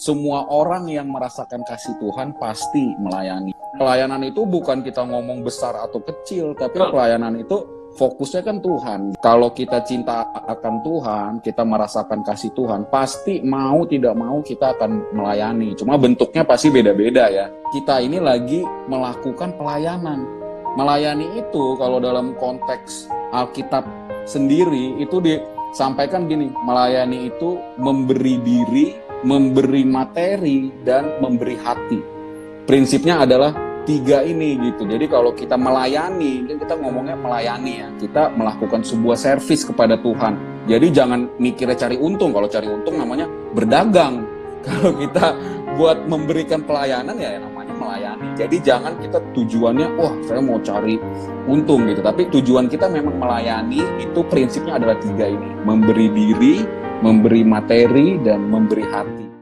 semua orang yang merasakan kasih Tuhan pasti melayani. Pelayanan itu bukan kita ngomong besar atau kecil, tapi pelayanan itu fokusnya kan Tuhan. Kalau kita cinta akan Tuhan, kita merasakan kasih Tuhan, pasti mau tidak mau kita akan melayani. Cuma bentuknya pasti beda-beda ya. Kita ini lagi melakukan pelayanan. Melayani itu kalau dalam konteks Alkitab sendiri itu disampaikan gini, melayani itu memberi diri memberi materi dan memberi hati. Prinsipnya adalah tiga ini gitu. Jadi kalau kita melayani, kan kita ngomongnya melayani ya. Kita melakukan sebuah servis kepada Tuhan. Jadi jangan mikirnya cari untung. Kalau cari untung namanya berdagang. Kalau kita buat memberikan pelayanan ya namanya melayani. Jadi jangan kita tujuannya, wah saya mau cari untung gitu. Tapi tujuan kita memang melayani, itu prinsipnya adalah tiga ini. Memberi diri, memberi materi dan memberi hati.